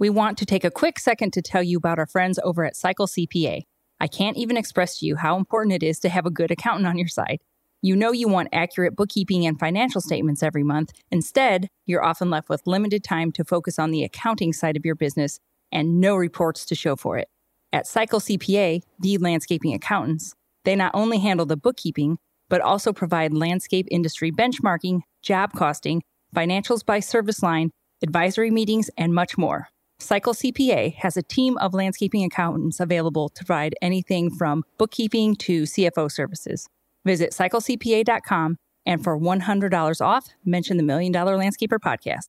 we want to take a quick second to tell you about our friends over at Cycle CPA. I can't even express to you how important it is to have a good accountant on your side. You know you want accurate bookkeeping and financial statements every month. Instead, you're often left with limited time to focus on the accounting side of your business and no reports to show for it. At Cycle CPA, the landscaping accountants, they not only handle the bookkeeping, but also provide landscape industry benchmarking, job costing, financials by service line, advisory meetings, and much more. Cycle CPA has a team of landscaping accountants available to provide anything from bookkeeping to CFO services. Visit cyclecpa.com and for $100 off, mention the Million Dollar Landscaper podcast.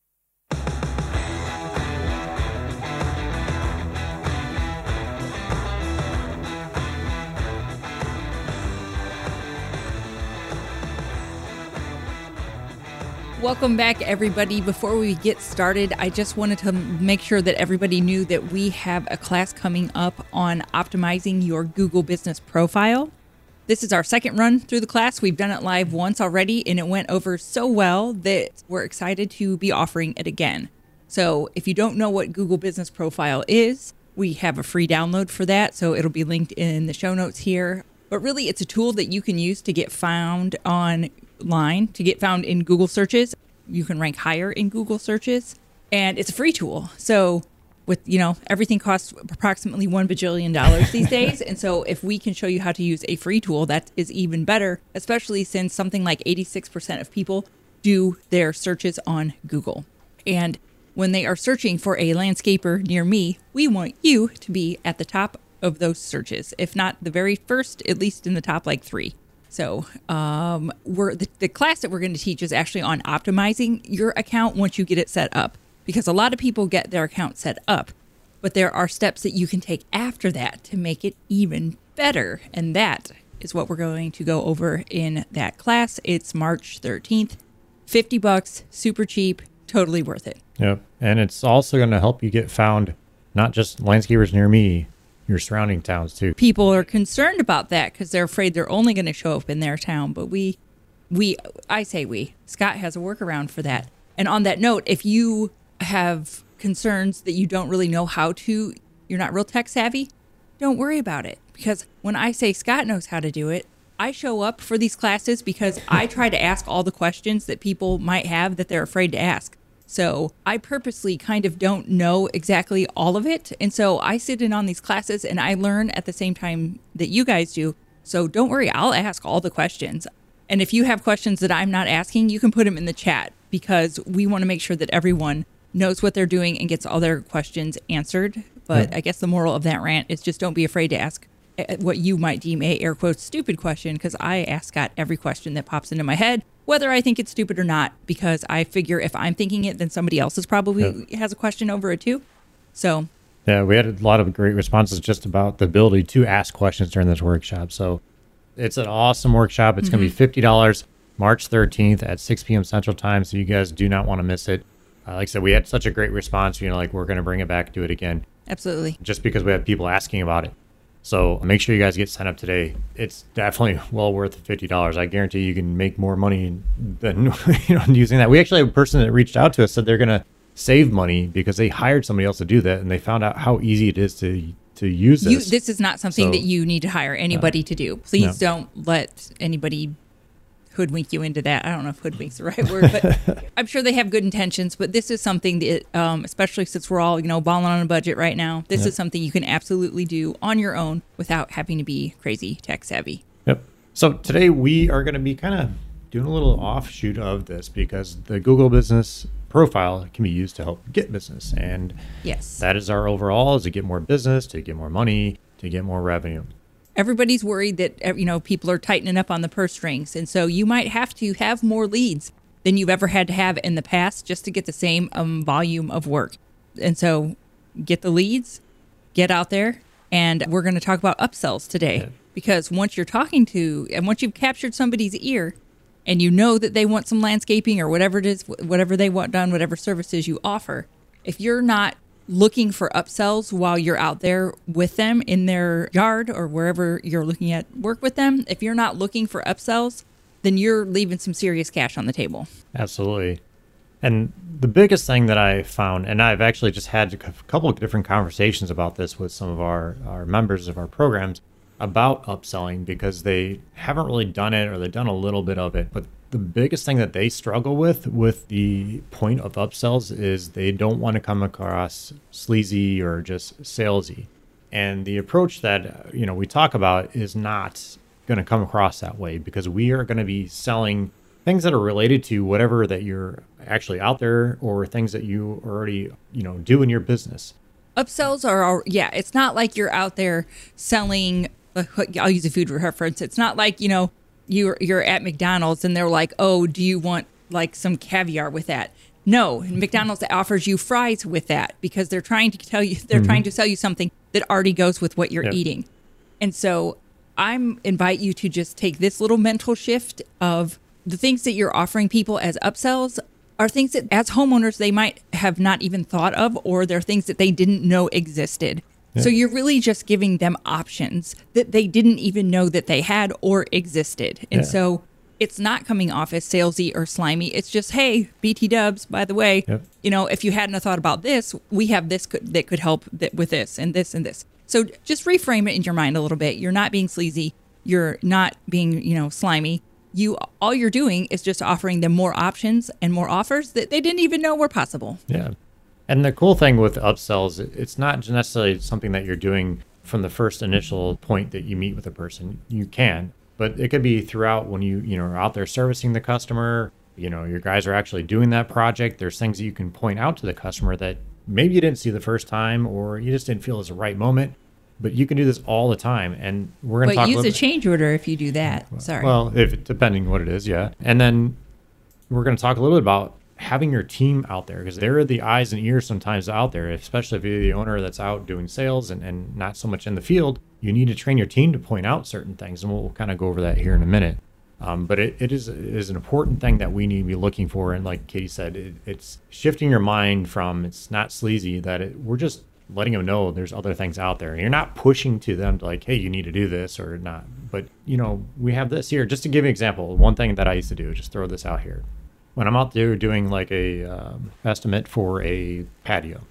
Welcome back, everybody. Before we get started, I just wanted to make sure that everybody knew that we have a class coming up on optimizing your Google business profile. This is our second run through the class. We've done it live once already, and it went over so well that we're excited to be offering it again. So, if you don't know what Google Business Profile is, we have a free download for that. So, it'll be linked in the show notes here. But really, it's a tool that you can use to get found on line to get found in Google searches. You can rank higher in Google searches, and it's a free tool. So with you know everything costs approximately one bajillion dollars these days and so if we can show you how to use a free tool that is even better especially since something like 86% of people do their searches on google and when they are searching for a landscaper near me we want you to be at the top of those searches if not the very first at least in the top like three so, um, we're the, the class that we're going to teach is actually on optimizing your account once you get it set up, because a lot of people get their account set up, but there are steps that you can take after that to make it even better, and that is what we're going to go over in that class. It's March 13th, 50 bucks, super cheap, totally worth it. Yep. And it's also going to help you get found, not just landscapers near me, your surrounding towns too. People are concerned about that because they're afraid they're only going to show up in their town. But we, we, I say we, Scott has a workaround for that. And on that note, if you have concerns that you don't really know how to, you're not real tech savvy, don't worry about it. Because when I say Scott knows how to do it, I show up for these classes because I try to ask all the questions that people might have that they're afraid to ask. So I purposely kind of don't know exactly all of it. And so I sit in on these classes and I learn at the same time that you guys do. So don't worry, I'll ask all the questions. And if you have questions that I'm not asking, you can put them in the chat because we want to make sure that everyone knows what they're doing and gets all their questions answered. But yeah. I guess the moral of that rant is just don't be afraid to ask eh, what you might deem a air quotes stupid question because I ask Scott every question that pops into my head whether I think it's stupid or not, because I figure if I'm thinking it, then somebody else is probably yeah. has a question over it too. So, yeah, we had a lot of great responses just about the ability to ask questions during this workshop. So, it's an awesome workshop. It's mm-hmm. going to be fifty dollars, March thirteenth at six p.m. Central Time. So you guys do not want to miss it. Uh, like I said, we had such a great response. You know, like we're going to bring it back, do it again. Absolutely. Just because we have people asking about it. So make sure you guys get signed up today. It's definitely well worth fifty dollars. I guarantee you can make more money than you know using that. We actually have a person that reached out to us said they're gonna save money because they hired somebody else to do that and they found out how easy it is to to use this. You, this is not something so, that you need to hire anybody to do. Please no. don't let anybody hoodwink you into that. I don't know if hoodwink's the right word, but I'm sure they have good intentions. But this is something that, um, especially since we're all you know balling on a budget right now, this yep. is something you can absolutely do on your own without having to be crazy tech savvy. Yep. So today we are going to be kind of doing a little offshoot of this because the Google Business profile can be used to help get business, and yes, that is our overall is to get more business, to get more money, to get more revenue everybody's worried that you know people are tightening up on the purse strings. And so you might have to have more leads than you've ever had to have in the past just to get the same um, volume of work. And so get the leads get out there and we're going to talk about upsells today. Because once you're talking to and once you've captured somebody's ear and you know that they want some landscaping or whatever it is whatever they want done whatever services you offer if you're not looking for upsells while you're out there with them in their yard or wherever you're looking at work with them, if you're not looking for upsells, then you're leaving some serious cash on the table. Absolutely. And the biggest thing that I found, and I've actually just had a couple of different conversations about this with some of our, our members of our programs about upselling because they haven't really done it or they've done a little bit of it. But the biggest thing that they struggle with with the point of upsells is they don't want to come across sleazy or just salesy. And the approach that you know we talk about is not going to come across that way because we are going to be selling things that are related to whatever that you're actually out there or things that you already you know do in your business upsells are yeah it's not like you're out there selling uh, i'll use a food reference it's not like you know you're you're at mcdonald's and they're like oh do you want like some caviar with that no mcdonald's offers you fries with that because they're trying to tell you they're mm-hmm. trying to sell you something that already goes with what you're yep. eating and so i'm invite you to just take this little mental shift of the things that you're offering people as upsells are things that as homeowners they might have not even thought of or they're things that they didn't know existed. Yeah. So you're really just giving them options that they didn't even know that they had or existed. And yeah. so it's not coming off as salesy or slimy. It's just, hey, BT Dubs, by the way, yep. you know, if you hadn't thought about this, we have this could, that could help th- with this and this and this. So just reframe it in your mind a little bit. You're not being sleazy. You're not being, you know, slimy you all you're doing is just offering them more options and more offers that they didn't even know were possible. Yeah. And the cool thing with upsells, it's not necessarily something that you're doing from the first initial point that you meet with a person. You can, but it could be throughout when you, you know, are out there servicing the customer, you know, your guys are actually doing that project. There's things that you can point out to the customer that maybe you didn't see the first time or you just didn't feel it was the right moment but you can do this all the time and we're going to talk use a, a change order if you do that sorry well if depending what it is yeah and then we're going to talk a little bit about having your team out there because they're the eyes and ears sometimes out there especially if you're the owner that's out doing sales and, and not so much in the field you need to train your team to point out certain things and we'll, kind of go over that here in a minute um, but it, it is it is an important thing that we need to be looking for and like kati said it, it's shifting your mind from it's not sleazy that it, we're just letting them know there's other things out there. And you're not pushing to them to like, hey, you need to do this or not. But you know, we have this here. Just to give you an example, one thing that I used to do, just throw this out here. When I'm out there doing like a um, estimate for a patio,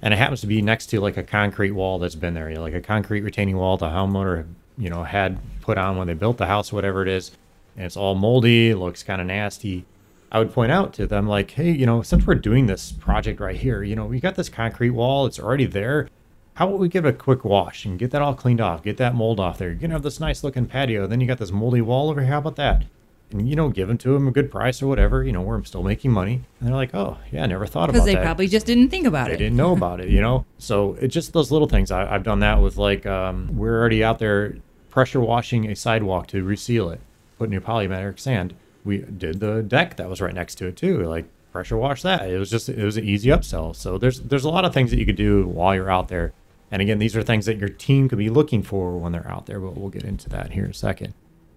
and it happens to be next to like a concrete wall that's been there, you know, like a concrete retaining wall the homeowner you know had put on when they built the house, whatever it is, and it's all moldy, looks kind of nasty I would point out to them, like, hey, you know, since we're doing this project right here, you know, we got this concrete wall, it's already there. How about we give it a quick wash and get that all cleaned off, get that mold off there? You're to have this nice looking patio. Then you got this moldy wall over here. How about that? And, you know, give them to them a good price or whatever, you know, where I'm still making money. And they're like, oh, yeah, I never thought about that. Because they probably just didn't think about they it. They didn't know about it, you know? So it's just those little things. I, have done that with like, um, we're already out there pressure washing a sidewalk to reseal it, put new polymeric sand we did the deck that was right next to it too. Like pressure wash that. It was just it was an easy upsell. So there's there's a lot of things that you could do while you're out there. And again, these are things that your team could be looking for when they're out there, but we'll get into that here in a second.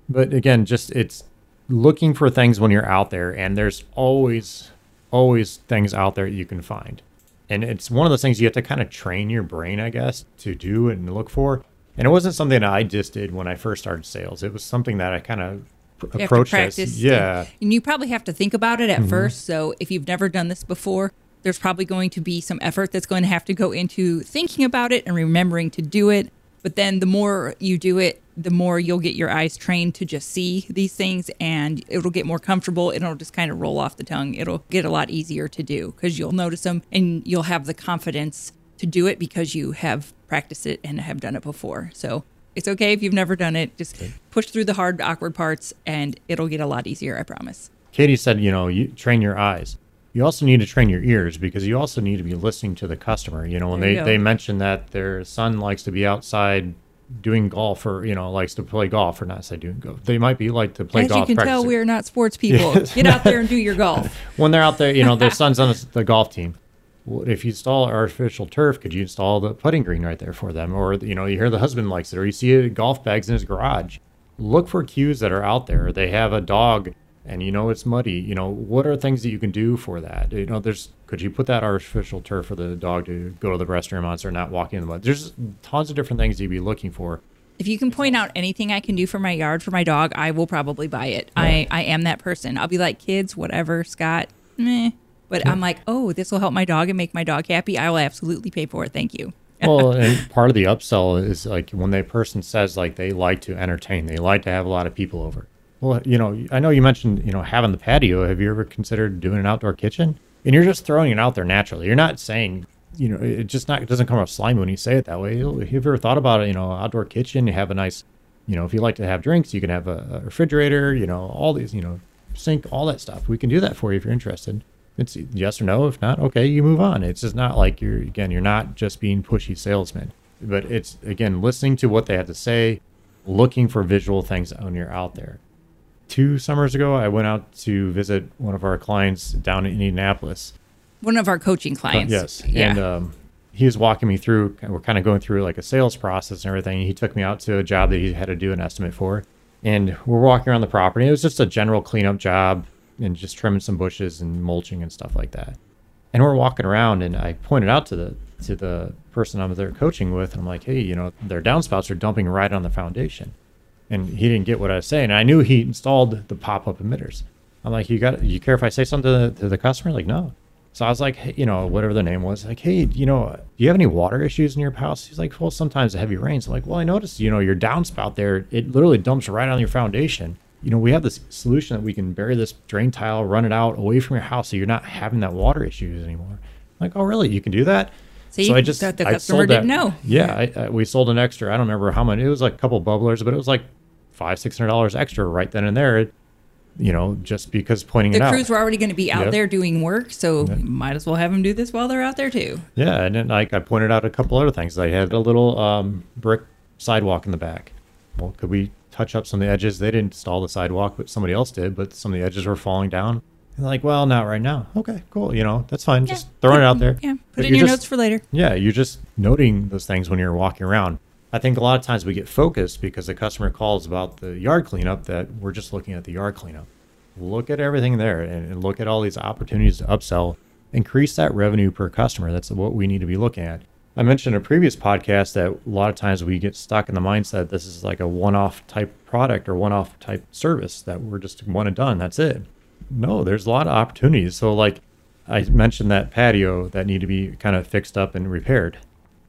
But again, just it's looking for things when you're out there and there's always always things out there you can find. And it's one of those things you have to kind of train your brain, I guess, to do and look for. And it wasn't something that I just did when I first started sales. It was something that I kind of approach this. Yeah. And you probably have to think about it at mm-hmm. first. So if you've never done this before, there's probably going to be some effort that's going to have to go into thinking about it and remembering to do it. But then the more you do it, the more you'll get your eyes trained to just see these things and it'll get more comfortable. It'll just kind of roll off the tongue. It'll get a lot easier to do because you'll notice them and you'll have the confidence to do it because you have practiced it and have done it before. So it's okay if you've never done it. Just okay. push through the hard, awkward parts, and it'll get a lot easier. I promise. Kati said, you know, you train your eyes. You also need to train your ears because you also need to be listening to the customer. You know, when there they, they mention that their son likes to be outside doing golf or you know likes to play golf or not say doing golf they might be like to play As golf you can practicing. tell we're not sports people get out there and do your golf when they're out there you know their son's on the golf team if you install artificial turf, could you install the putting green right there for them? Or, you know, you hear the husband likes it, or you see golf bags in his garage. Look for cues that are out there. They have a dog and you know it's muddy. You know, what are things that you can do for that? You know, there's, could you put that artificial turf for the dog to go to the restroom on so they're not walking in the mud? There's tons of different things you'd be looking for. If you can point out anything I can do for my yard for my dog, I will probably buy it. Yeah. I, I am that person. I'll be like, kids, whatever, Scott, meh But I'm like, oh, this will help my dog and make my dog happy. I will absolutely pay for it. Thank you. well, and part of the upsell is like when that person says like they like to entertain, they like to have a lot of people over. Well, you know, I know you mentioned you know having the patio. Have you ever considered doing an outdoor kitchen? And you're just throwing it out there naturally. You're not saying you know it just not it doesn't come off slimy when you say it that way. Have you ever thought about it? You know, outdoor kitchen. You have a nice, you know, if you like to have drinks, you can have a, a refrigerator. You know, all these, you know, sink, all that stuff. We can do that for you if you're interested. It's yes or no. If not, okay, you move on. It's just not like you're again, you're not just being pushy salesman, but it's again listening to what they have to say, looking for visual things when you're out there. Two summers ago, I went out to visit one of our clients down in Indianapolis. One of our coaching clients. yes, Yeah. and um, he was walking me through. We're kind of going through like a sales process and everything. He took me out to a job that he had to do an estimate for, and we're walking around the property. It was just a general cleanup job and just trimming some bushes and mulching and stuff like that. And we're walking around, and I pointed out to the to the person I'm there coaching with, and I'm like, hey, you know, their downspouts are dumping right on the foundation. And he didn't get what I was saying. I knew he installed the pop up emitters. I'm like, you got you care if I say something to the, to the customer? Like, no. So I was like, hey, you know, whatever the name was, like, hey, you know, do you have any water issues in your house? He's like, well, sometimes the heavy rains. I'm like, well, I noticed, you know, your downspout there, it literally dumps right on your foundation. You know, we have this solution that we can bury this drain tile, run it out away from your house, so you're not having that water issues anymore. I'm like, oh, really? You can do that? See, so I just that the I customer sold didn't that- know. Yeah, I, I, we sold an extra. I don't remember how much. It was like a couple bubblers, but it was like five, six hundred dollars extra right then and there. You know, just because pointing it out The crews were already going to be out Yep. there doing work, so might as well have them do this while they're out there too. Yeah, and then like I pointed out a couple other things. They had a little um, brick sidewalk in the back. Well, could we touch up some of the edges? They didn't install the sidewalk, but somebody else did. But some of the edges were falling down. And like, well, not right now. Okay, cool. You know, that's fine. Just throwing it out there. Yeah, put But it in your just- notes for later. Yeah, you're just noting those things when you're walking around. I think a lot of times we get focused because the customer calls about the yard cleanup that we're just looking at the yard cleanup. Look at everything there and, look at all these opportunities to upsell, increase that revenue per customer. That's what we need to be looking at. I mentioned in a previous podcast that a lot of times we get stuck in the mindset this is like a one off type product or one off type service that we're just one and done. That's it. No, there's a lot of opportunities. So, like I mentioned, that patio that need to be kind of fixed up and repaired.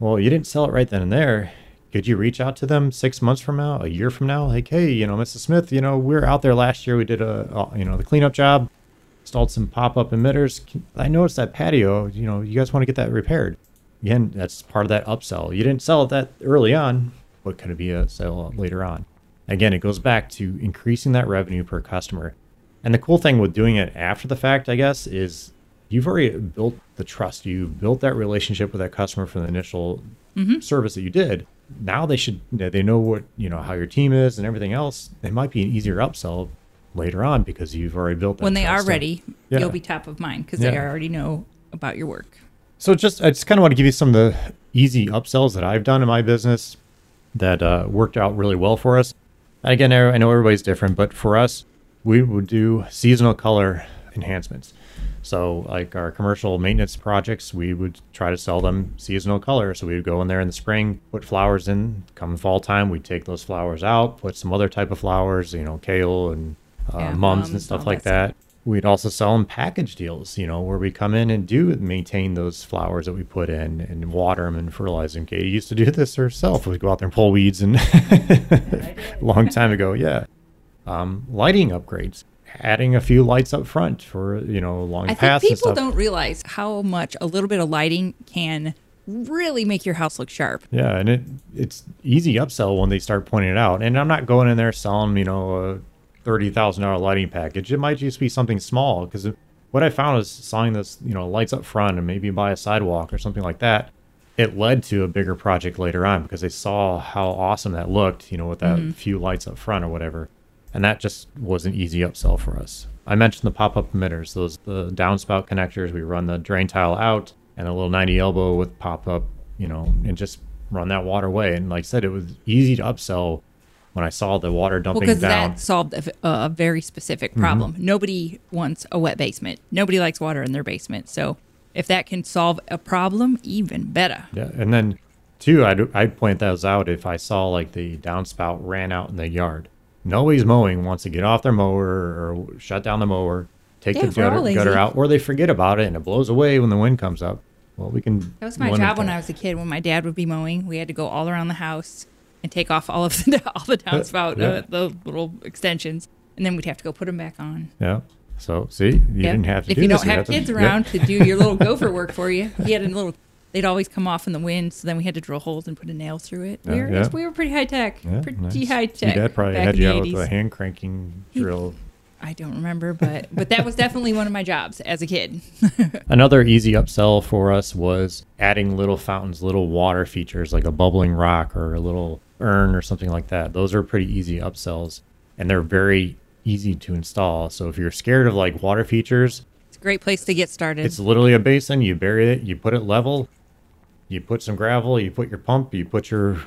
Well, you didn't sell it right then and there. Could you reach out to them six months from now, a year from now? Like, hey, you know, Mrs. Smith, you know, we are out there last year. We did a, you know, the cleanup job, installed some pop up emitters. I noticed that patio, you know, you guys want to get that repaired. Again, that's part of that upsell. You didn't sell it that early on, but could it be a sale later on? Again, it goes back to increasing that revenue per customer. And the cool thing with doing it after the fact, I guess, is you've already built the trust. You've built that relationship with that customer from the initial mm-hmm. service that you did. Now they should they know what you know how your team is and everything else. It might be an easier upsell later on because you've already built that When they are ready, Yeah. you'll be top of mind because they already know about your work. So just I just kind of want to give you some of the easy upsells that I've done in my business that uh, worked out really well for us. And Again, I know everybody's different, but for us, we would do seasonal color enhancements. So, like our commercial maintenance projects, we would try to sell them seasonal color. So we would go in there in the spring, put flowers in. Come fall time, we'd take those flowers out, put some other type of flowers, you know, kale and uh, Yeah, mums and stuff like that that. We'd also sell them package deals, you know, where we come in and do maintain those flowers that we put in and water them and fertilize them. Kati used to do this herself. We'd go out there and pull weeds and a long time ago, yeah. Um, lighting upgrades, adding a few lights up front for, you know, along I think paths and people don't realize how much a little bit of lighting can really make your house look sharp. Yeah, and it it's easy upsell when they start pointing it out. And I'm not going in there selling, you know, a thirty thousand dollar lighting package. It might just be something small because what I found is selling this, you know, lights up front and maybe buy a sidewalk or something like that. It led to a bigger project later on because they saw how awesome that looked, you know, with that mm-hmm. few lights up front or whatever. And that just was an easy upsell for us. I mentioned the pop-up emitters, those the downspout connectors. We run the drain tile out and a little 90 elbow with pop-up, you know, and just run that water away. And like I said, it was easy to upsell when I saw the water Well, dumping because down. that solved a, a very specific Mm-hmm. problem. Nobody wants a wet basement. Nobody likes water in their basement. So if that can solve a problem, even better. Yeah, and then two, I'd I'd point those out if I saw like the downspout ran out in the yard. Nobody's mowing wants to get off their mower or shut down the mower. take Yeah, the if we're all gutter, gutter out, or they forget about it and it blows away when the wind comes up. Well, we can. That was my job when. I was a kid. When my dad would be mowing, we had to go all around the house and take off all of the all the downspout, Yeah. uh, the little extensions, and then we'd have to go put them back on. Yeah. So see, you Yep. didn't have to if do you don't have kids yep. around to do your little gopher work for you. He had a little. They'd always come off in the wind, so then we had to drill holes and put a nail through it. We were yeah. we were pretty high tech, Yeah, pretty nice. high Your tech. dad probably back had you the out with a hand cranking drill. I don't remember, but but that was definitely one of my jobs as a kid. Another easy upsell for us was adding little fountains, little water features like a bubbling rock or a little urn or something like that. Those are pretty easy upsells and they're very easy to install. So if you're scared of like water features, It's a great place to get started. it's literally a basin. You bury it, you put it level, you put some gravel, you put your pump, you put your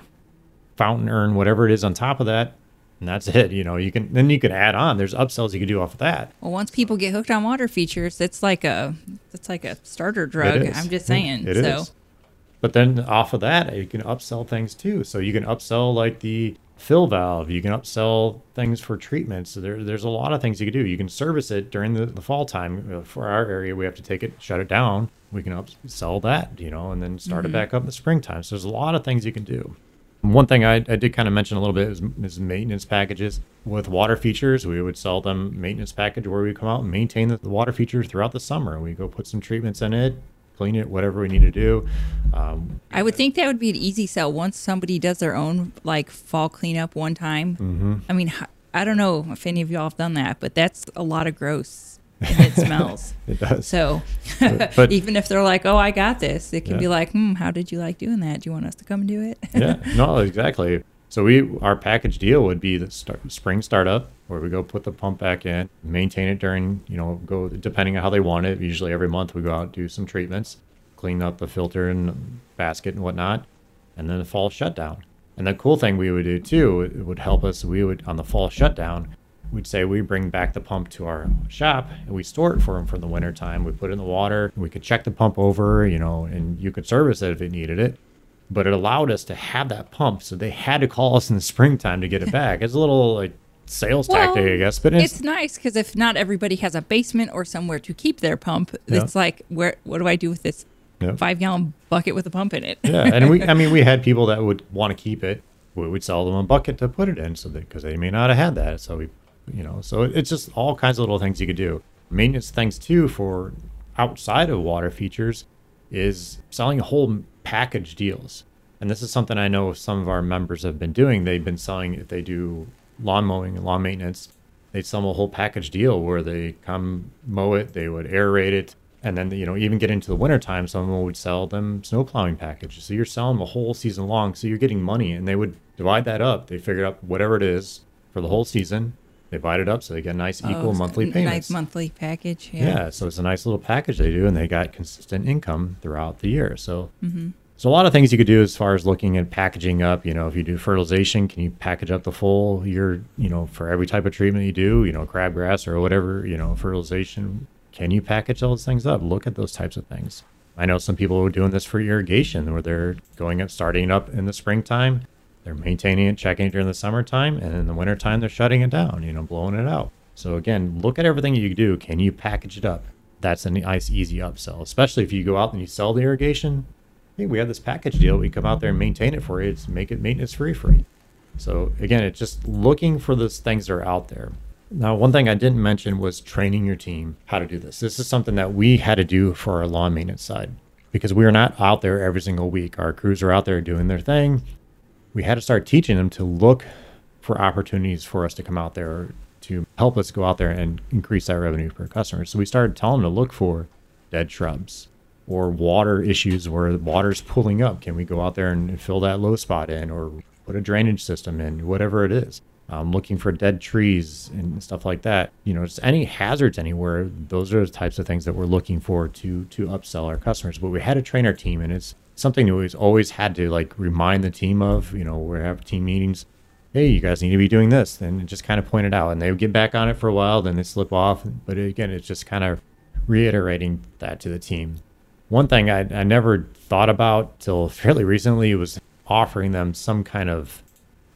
fountain urn, whatever it is on top of that. And that's it. You know, you can then you can add on. There's upsells you can do off of that. well, once people get hooked on water features, it's like a it's like a starter drug. I'm just mm, saying. It so is. But then off of that, you can upsell things too. So you can upsell like the fill valve. You can upsell things for treatments. So there, there's a lot of things you can do. You can service it during the, the fall time. Uh, For our area, we have to take it, shut it down. We can upsell that, you know, and then start Mm-hmm. it back up in the springtime. So there's a lot of things you can do. One thing I, I did kind of mention a little bit is, is maintenance packages. With water features, we would sell them maintenance package where we come out and maintain the, the water features throughout the summer. We go put some treatments in it, clean it, whatever we need to do. Um, I would think that would be an easy sell once somebody does their own like fall cleanup one time. Mm-hmm. I mean, I don't know if any of y'all have done that, but that's a lot of gross and it smells. it does. So But- but- even if they're like, "Oh, I got this," it can Yeah. be like, "Hmm, how did you like doing that? Do you want us to come and do it?" yeah, no, exactly. So we our package deal would be the start, spring startup where we go put the pump back in, maintain it during you know go depending on how they want it. Usually every month we go out do some treatments, clean up the filter and basket and whatnot, and then the fall shutdown. And the cool thing we would do too, it would help us. We would on the fall shutdown, we'd say we bring back the pump to our shop and we store it for them for the winter time. We put it in the water. We could check the pump over, you know, and you could service it if it needed it but it allowed us to have that pump. So they had to call us in the springtime to get it back. It's a little like sales tactic, I guess, but it's, it's nice because if not everybody has a basement or somewhere to keep their pump, Yeah. it's like, where what do I do with this Yep. five gallon bucket with a pump in it? yeah. And we, I mean, we had people that would want to keep it. We would sell them a bucket to put it in, so that because they may not have had that. So we, you know, so it's just all kinds of little things you could do. Maintenance things too for outside of water features is selling a whole package deals. And this is something I know some of our members have been doing. They've been selling if they do lawn mowing and lawn maintenance, they sell a whole package deal where they come mow it, they would aerate it, and then you know even get into the wintertime, some of them would sell them snow plowing packages. So you're selling a whole season long, so you're getting money, and they would divide that up. They figured out whatever it is for the whole season. They divide it up so they get a nice equal Oh, monthly payments. Nice monthly package. Yeah. Yeah. so it's a nice little package they do, and they got consistent income throughout the year. So, Mm-hmm. so a lot of things you could do as far as looking at packaging up. You know, if you do fertilization, can you package up the full year? You know, for every type of treatment you do, you know, crabgrass or whatever, you know, fertilization. Can you package all those things up? Look at those types of things. I know some people are doing this for irrigation, where they're going up, starting up in the springtime. They're maintaining it, checking it during the summertime, and in the wintertime, they're shutting it down, you know, blowing it out. So again, look at everything you do. Can you package it up? That's a nice, easy upsell, especially if you go out and you sell the irrigation. Hey, we have this package deal. We come out there and maintain it for you. It's make it maintenance free for you. So again, it's just looking for those things that are out there. Now, one thing I didn't mention was training your team how to do this. This is something that we had to do for our lawn maintenance side because we are not out there every single week. Our crews are out there doing their thing. We had to start teaching them to look for opportunities for us to come out there to help us go out there and increase that revenue per customer. So we started telling them to look for dead shrubs or water issues where the water's pulling up. Can we go out there and fill that low spot in or put a drainage system in, whatever it is? Um, looking for dead trees and stuff like that. You know, just any hazards anywhere. Those are the types of things that we're looking for to to upsell our customers. But we had to train our team, and it's something that we've always had to like remind the team of. You know, we have team meetings. Hey, you guys need to be doing this, and just kind of point it out. And they would get back on it for a while, then they slip off. But again, it's just kind of reiterating that to the team. One thing I, I never thought about till fairly recently was offering them some kind of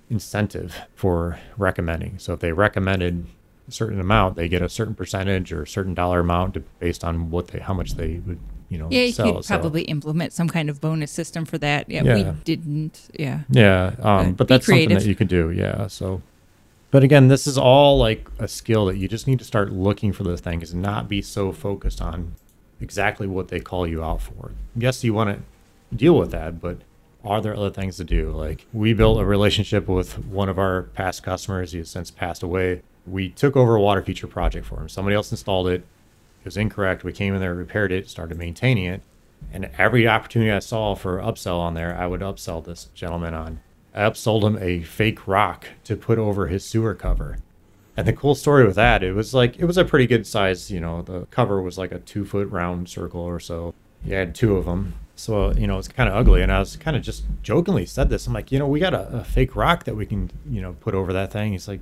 incentive for recommending. So if they recommended a certain amount, they get a certain percentage or a certain dollar amount based on what they how much they would you know Yeah, you sell. could So- probably implement some kind of bonus system for that. Yeah, Yeah. we didn't. Yeah. Yeah, um, but be that's something that you could do. Yeah. So, but again, this is all like a skill that you just need to start looking for those things and not be so focused on exactly what they call you out for. Yes, you want to deal with that, but are there other things to do? Like we built a relationship with one of our past customers. He has since passed away. We took over a water feature project for him. Somebody else installed it. Was incorrect. We came in there, repaired it, started maintaining it. And every opportunity I saw for upsell on there, I would upsell this gentleman on. I upsold him a fake rock to put over his sewer cover. And the cool story with that, it was like it was a pretty good size. You know, the cover was like a two foot round circle or so. He had two of them, so you know it's kind of ugly. And I was kind of just jokingly said this. I'm like, you know, we got a, a fake rock that we can you know put over that thing. He's like,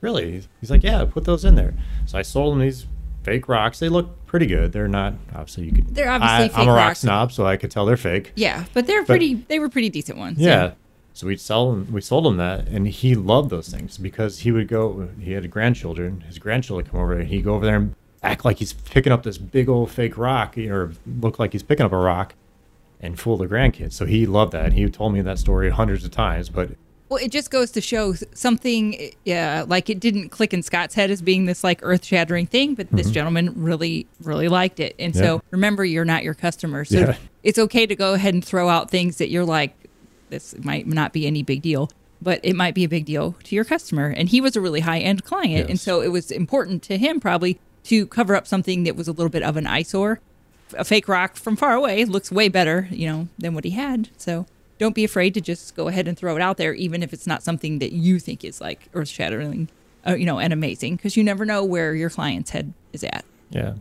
really? He's like, yeah, put those in there. So I sold him these fake rocks. They look pretty good. They're not obviously you could. They're obviously I, fake I'm a rock rocks. snob, so I could tell they're fake. Yeah, but they're pretty. They were pretty decent ones. Yeah. So we'd sell him, we sold him that, and he loved those things because he would go. He had grandchildren. His grandchildren come over, and he'd go over there and act like he's picking up this big old fake rock, or look like he's picking up a rock, and fool the grandkids. So he loved that. He told me that story hundreds of times. But Well, it just goes to show something. Yeah, like it didn't click in Scott's head as being this like earth shattering thing, but this gentleman really, really liked it. And Mm-hmm. Yeah. so remember, you're not your customer, so Yeah. it's okay to go ahead and throw out things that you're like, this might not be any big deal. But it might be a big deal to your customer. And he was a really high end client. And so it was important to him probably to cover up something that was a little bit of an eyesore. a fake rock from far away looks way better, you know, than what he had. So don't be afraid to just go ahead and throw it out there, even if it's not something that you think is like earth shattering, uh, you know, and amazing, because you never know where your client's head is at. Yeah.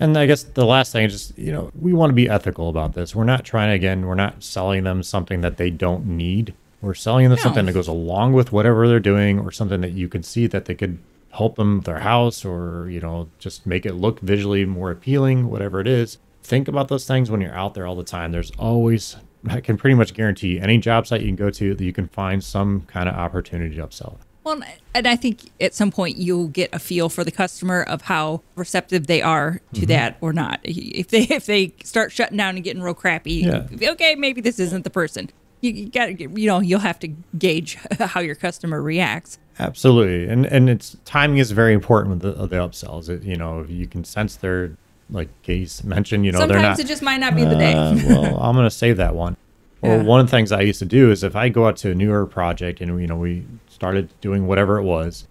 And I guess the last thing is just, you know, we want to be ethical about this. We're not trying again, we're not selling them something that they don't need. We're selling them No. something that goes along with whatever they're doing or something that you can see that they could help them with their house or, you know, just make it look visually more appealing, whatever it is. Think about those things when you're out there all the time. There's always, I can pretty much guarantee any job site you can go to that you can find some kind of opportunity to upsell. Well, and I think at some point you'll get a feel for the customer of how receptive they are to Mm-hmm. that or not. If they if they start shutting down and getting real crappy, Yeah. okay, maybe this isn't the person. You, you got you know, you'll have to gauge how your customer reacts. Absolutely, and and it's timing is very important with the, the upsells. It, you know, if you can sense their like Case mentioned, you know, they're Sometimes not. it just might not be the day. "Uh, well, I'm going to save that one. Or Yeah. one of the things I used to do is if I go out to a newer project and you know we started doing whatever it was,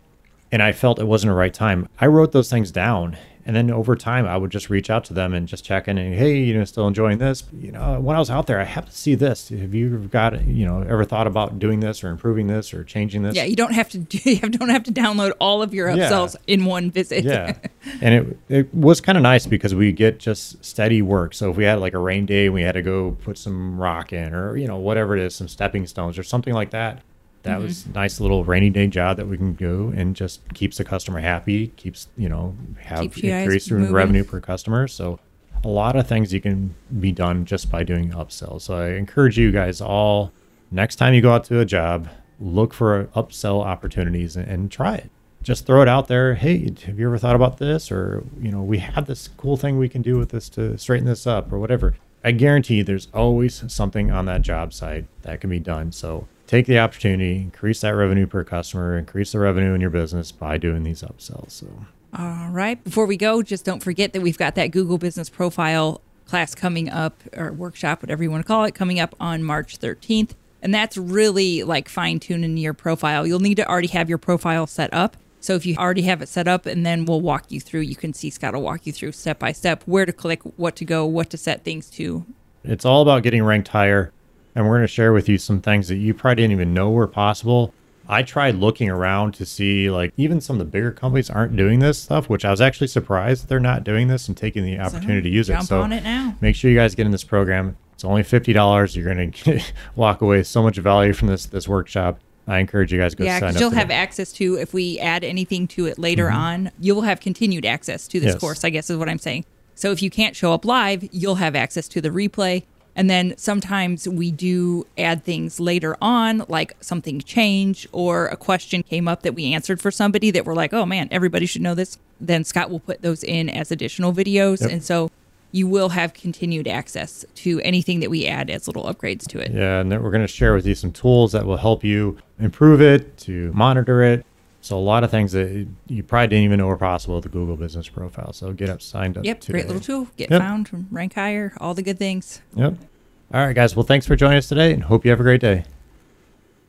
and I felt it wasn't the right time, I wrote those things down. And then over time, I would just reach out to them and just check in and hey, you know, still enjoying this? You know, when I was out there, I have to see this. Have you got you know ever thought about doing this or improving this or changing this? Yeah, you don't have to do, you don't have to download all of your Yeah. upsells in one visit. yeah and it it was kind of nice because we get just steady work so if we had like a rain day and we had to go put some rock in or you know whatever it is some stepping stones or something like that that Mm-hmm. was a nice little rainy day job that we can go and just keeps the customer happy keeps you know have Keeps you guys increase revenue per customer. So a lot of things you can be done just by doing upsells so i encourage you guys all next time you go out to a job look for upsell opportunities and, and try it. Just throw it out there hey have you ever thought about this? Or you know we have this cool thing we can do with this to straighten this up or whatever. I guarantee there's always something on that job site that can be done. So take the opportunity increase that revenue per customer increase the revenue in your business by doing these upsells so All right. Before we go, just don't forget that we've got that Google Business Profile class coming up, or workshop, whatever you want to call it, coming up on March 13th. And that's really like fine tuning your profile. You'll need to already have your profile set up. So if you already have it set up, and then we'll walk you through, you can see Scott will walk you through step by step where to click, what to go, what to set things to. it's all about getting ranked higher and we're going to share with you some things that you probably didn't even know were possible i tried looking around to see like even some of the bigger companies aren't doing this stuff which i was actually surprised they're not doing this and taking the opportunity to use it so on it now. make sure you guys get in this program it's only $50 you're going to walk away so much value from this this workshop i encourage you guys to go Yeah, sign up you'll have access to, if we add anything to it later mm-hmm. on, you'll have continued access to this Yes. course, I guess is what I'm saying. So if you can't show up live, you'll have access to the replay. And then sometimes we do add things later on, like something changed or a question came up that we answered for somebody that we're like, oh man, everybody should know this. Then Scott will put those in as additional videos. Yep. And so you will have continued access to anything that we add as little upgrades to it. Yeah, and then we're going to share with you some tools that will help you improve it, to monitor it. So a lot of things that you probably didn't even know were possible with the Google Business Profile. So get up, signed up. Yep, today. great little tool. Get Yep. found, rank higher, all the good things. Yep. All right, guys. Well, thanks for joining us today, and hope you have a great day.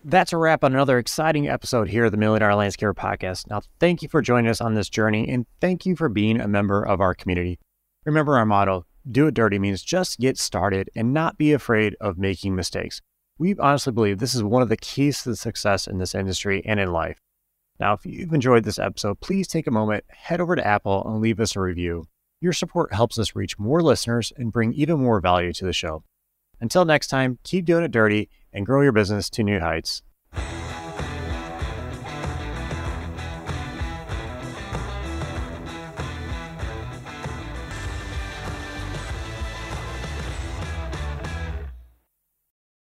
That's a wrap on another exciting episode here of the Million Dollar Landscaper Podcast. Now, thank you for joining us on this journey and thank you for being a member of our community. Remember our motto do it dirty means just get started and not be afraid of making mistakes. We honestly believe this is one of the keys to the success in this industry and in life. Now, if you've enjoyed this episode, please take a moment, head over to Apple, and leave us a review. Your support helps us reach more listeners and bring even more value to the show. Until next time, keep doing it dirty and grow your business to new heights.